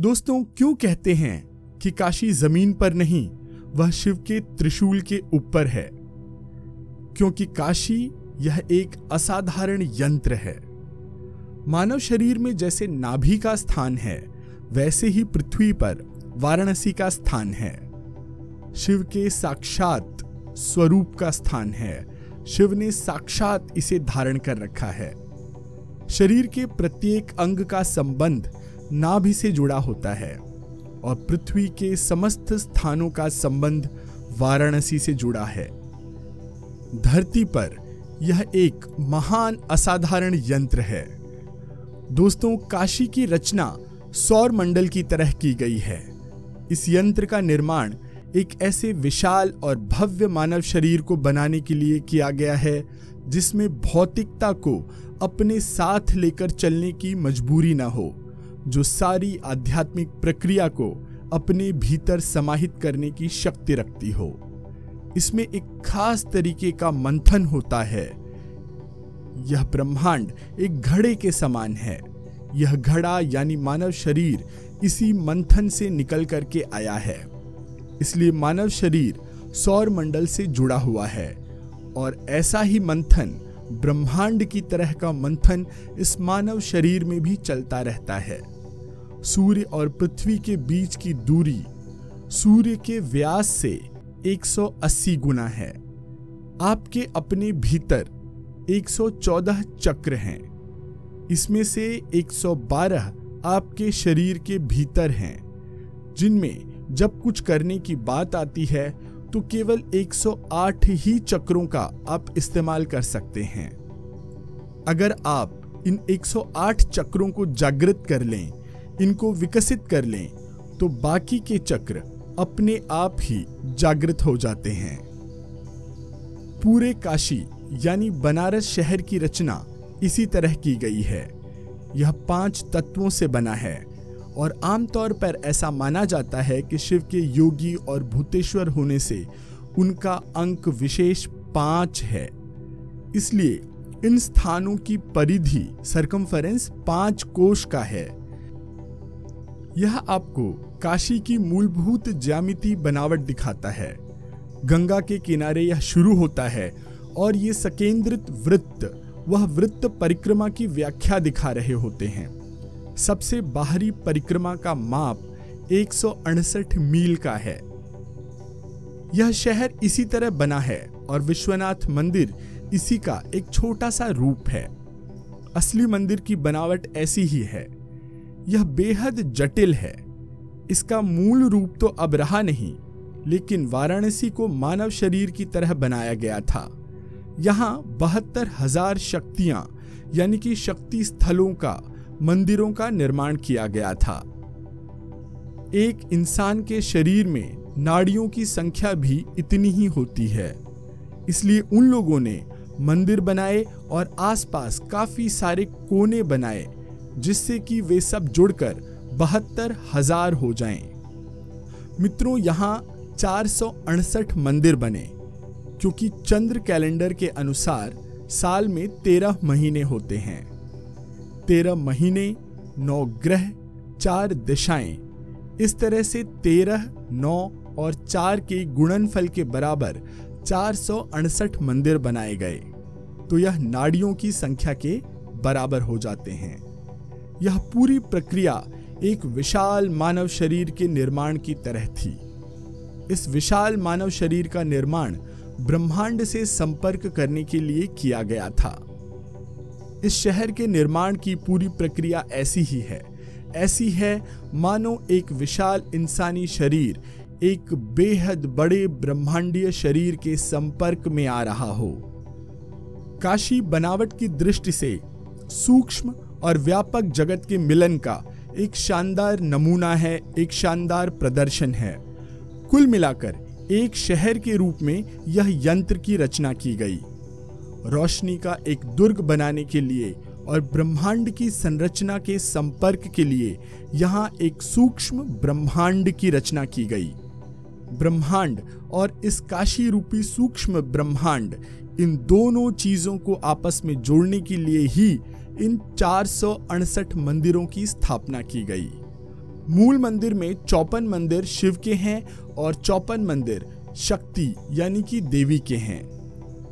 दोस्तों, क्यों कहते हैं कि काशी ज़मीन पर नहीं, वह शिव के त्रिशूल के ऊपर है? क्योंकि काशी यह एक असाधारण यंत्र है। मानव शरीर में जैसे नाभि का स्थान है, वैसे ही पृथ्वी पर वाराणसी का स्थान है। शिव के साक्षात स्वरूप का स्थान है। शिव ने साक्षात इसे धारण कर रखा है। शरीर के प्रत्येक अंग का संबंध नाभि से जुड़ा होता है और पृथ्वी के समस्त स्थानों का संबंध वाराणसी से जुड़ा है। धरती पर यह एक महान असाधारण यंत्र है। दोस्तों, काशी की रचना सौर मंडल की तरह की गई है। इस यंत्र का निर्माण एक ऐसे विशाल और भव्य मानव शरीर को बनाने के लिए किया गया है, जिसमें भौतिकता को अपने साथ लेकर चलने की मजबूरी ना हो। जो सारी आध्यात्मिक प्रक्रिया को अपने भीतर समाहित करने की शक्ति रखती हो। इसमें एक खास तरीके का मंथन होता है। यह ब्रह्मांड एक घड़े के समान है। यह घड़ा यानी मानव शरीर इसी मंथन से निकल करके आया है। इसलिए मानव शरीर सौर मंडल से जुड़ा हुआ है और ऐसा ही मंथन ब्रह्मांड की तरह का मंथन इस मानव शरीर में भी चलता रहता है। सूर्य और पृथ्वी के बीच की दूरी सूर्य के व्यास से 180 गुना है। आपके अपने भीतर 114 चक्र हैं। इसमें से 112 आपके शरीर के भीतर हैं, जिनमें जब कुछ करने की बात आती है तो केवल 108 ही चक्रों का आप इस्तेमाल कर सकते हैं। अगर आप इन 108 चक्रों को जागृत कर लें, इनको विकसित कर लें तो बाकी के चक्र अपने आप ही जागृत हो जाते हैं। पूरे काशी यानी बनारस शहर की रचना इसी तरह की गई है। यह पाँच तत्वों से बना है। और आमतौर पर ऐसा माना जाता है कि शिव के योगी और भूतेश्वर होने से उनका अंक विशेष पाँच है। इसलिए इन स्थानों की परिधि सरकमफरेंस पाँच कोश का है। यह आपको काशी की मूलभूत ज्यामिति बनावट दिखाता है। गंगा के किनारे यह शुरू होता है और ये सकेंद्रित वृत्त, वह वृत्त परिक्रमा की व्याख्या दिखा रहे होते हैं। सबसे बाहरी परिक्रमा का माप एक सौ अड़सठ मील का है। यह शहर इसी तरह बना है और विश्वनाथ मंदिर इसी का एक छोटा सा रूप है। असली मंदिर की बनावट ऐसी ही है। यह बेहद जटिल है। इसका मूल रूप तो अब रहा नहीं, लेकिन वाराणसी को मानव शरीर की तरह बनाया गया था। यहाँ बहत्तर हज़ार शक्तियाँ, यानी कि शक्ति स्थलों का मंदिरों का निर्माण किया गया था। एक इंसान के शरीर में नाड़ियों की संख्या भी इतनी ही होती है। इसलिए उन लोगों ने मंदिर बनाए और आसपास काफ़ी सारे कोने बनाए, जिससे कि वे सब जुड़कर बहत्तर हज़ार हो जाएँ। मित्रों, यहाँ चार मंदिर बने, क्योंकि चंद्र कैलेंडर के अनुसार साल में तेरह महीने होते हैं। तेरह महीने, नौ ग्रह, चार दिशाएँ। इस तरह से तेरह, नौ और चार के गुणनफल के बराबर चार मंदिर बनाए गए। तो यह नाड़ियों की संख्या के बराबर हो जाते हैं। यह पूरी प्रक्रिया एक विशाल मानव शरीर के निर्माण की तरह थी। इस विशाल मानव शरीर का निर्माण ब्रह्मांड से संपर्क करने के लिए किया गया था। इस शहर के निर्माण की पूरी प्रक्रिया ऐसी ही है। ऐसी है, मानो एक विशाल इंसानी शरीर, एक बेहद बड़े ब्रह्मांडीय शरीर के संपर्क में आ रहा हो। काशी बनावट की दृष्टि से सूक्ष्म और व्यापक जगत के मिलन का एक शानदार नमूना है, एक शानदार प्रदर्शन है। कुल मिलाकर एक शहर के रूप में यह यंत्र की रचना की गई। रोशनी का एक दुर्ग बनाने के लिए और ब्रह्मांड की संरचना के संपर्क के लिए यहाँ एक सूक्ष्म ब्रह्मांड की रचना की गई। ब्रह्मांड और इस काशी रूपी सूक्ष्म ब्रह्मांड इन दोनों चीज़ों को आपस में जोड़ने के लिए ही इन चार सौ अड़सठ मंदिरों की स्थापना की गई। मूल मंदिर में चौपन मंदिर शिव के हैं और चौपन मंदिर शक्ति यानी कि देवी के हैं।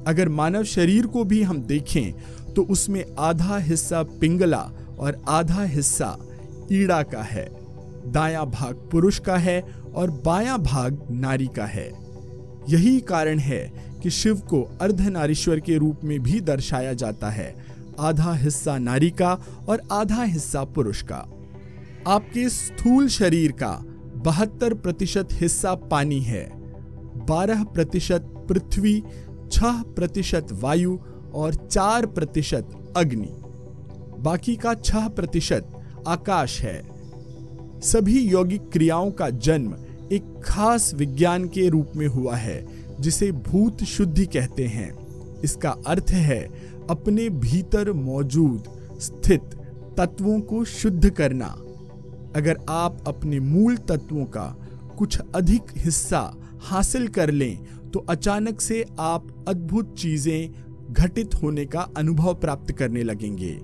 अगर मानव शरीर को भी हम देखें तो उसमें आधा हिस्सा पिंगला और आधा हिस्सा ईड़ा का है। दाया भाग पुरुष का है और बायां भाग नारी का है। यही कारण है कि शिव को अर्धनारीश्वर के रूप में भी दर्शाया जाता है, आधा हिस्सा नारी का और आधा हिस्सा पुरुष का। आपके स्थूल शरीर का बहत्तर प्रतिशत हिस्सा पानी है, बारह प्रतिशत पृथ्वी छह प्रतिशत वायु और चार प्रतिशत अग्नि। बाकी का छह प्रतिशत आकाश है। सभी यौगिक क्रियाओं का जन्म एक खास विज्ञान के रूप में हुआ है, जिसे भूत शुद्धि कहते हैं। इसका अर्थ है, अपने भीतर मौजूद स्थित तत्वों को शुद्ध करना। अगर आप अपने मूल तत्वों का कुछ अधिक हिस्सा हासिल कर लें तो अचानक से आप अद्भुत चीज़ें घटित होने का अनुभव प्राप्त करने लगेंगे।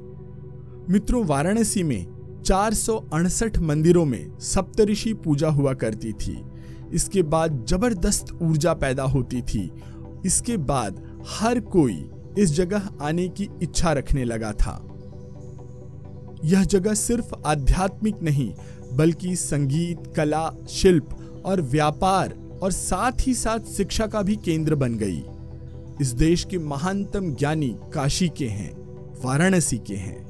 मित्रों, वाराणसी में चार सौ अड़सठ मंदिरों में सप्तऋषि पूजा हुआ करती थी। इसके बाद ज़बरदस्त ऊर्जा पैदा होती थी। इसके बाद हर कोई इस जगह आने की इच्छा रखने लगा था। यह जगह सिर्फ़ आध्यात्मिक नहीं, बल्कि संगीत, कला, शिल्प और व्यापार और साथ ही साथ शिक्षा का भी केंद्र बन गई। इस देश के महानतम ज्ञानी काशी के हैं, वाराणसी के हैं।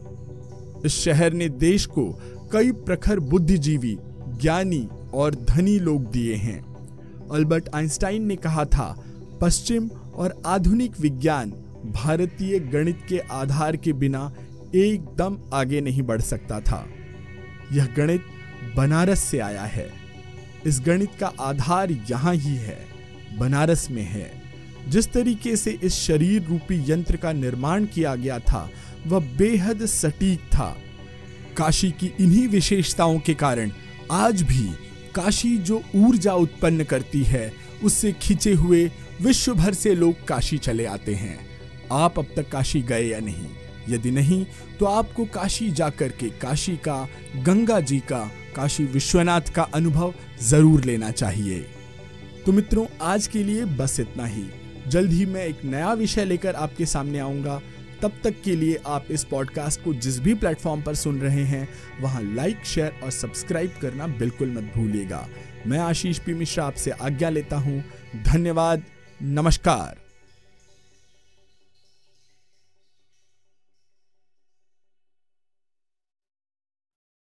इस शहर ने देश को कई प्रखर बुद्धिजीवी, ज्ञानी और धनी लोग दिए हैं। अल्बर्ट आइंस्टाइन ने कहा था, पश्चिम और आधुनिक विज्ञान भारतीय गणित के आधार के बिना एकदम आगे नहीं बढ़ सकता था। यह गणित बनारस से आया है। इस गणित का आधार यहाँ ही है, बनारस में है। जिस तरीके से इस शरीर रूपी यंत्र का निर्माण किया गया था, वह बेहद सटीक था। काशी की इन्हीं विशेषताओं के कारण आज भी काशी जो ऊर्जा उत्पन्न करती है, उससे खींचे हुए विश्व भर से लोग काशी चले आते हैं। आप अब तक काशी गए या नहीं? यदि नहीं तो आपको काशी जाकर के काशी का, गंगा जी का काशी विश्वनाथ का अनुभव ज़रूर लेना चाहिए। तो मित्रों, आज के लिए बस इतना ही। जल्द ही मैं एक नया विषय लेकर आपके सामने आऊँगा। तब तक के लिए आप इस पॉडकास्ट को जिस भी प्लेटफॉर्म पर सुन रहे हैं, वहाँ लाइक शेयर और सब्सक्राइब करना बिल्कुल मत भूलिएगा। मैं आशीष पी मिश्रा आपसे आज्ञा लेता हूँ। धन्यवाद। नमस्कार।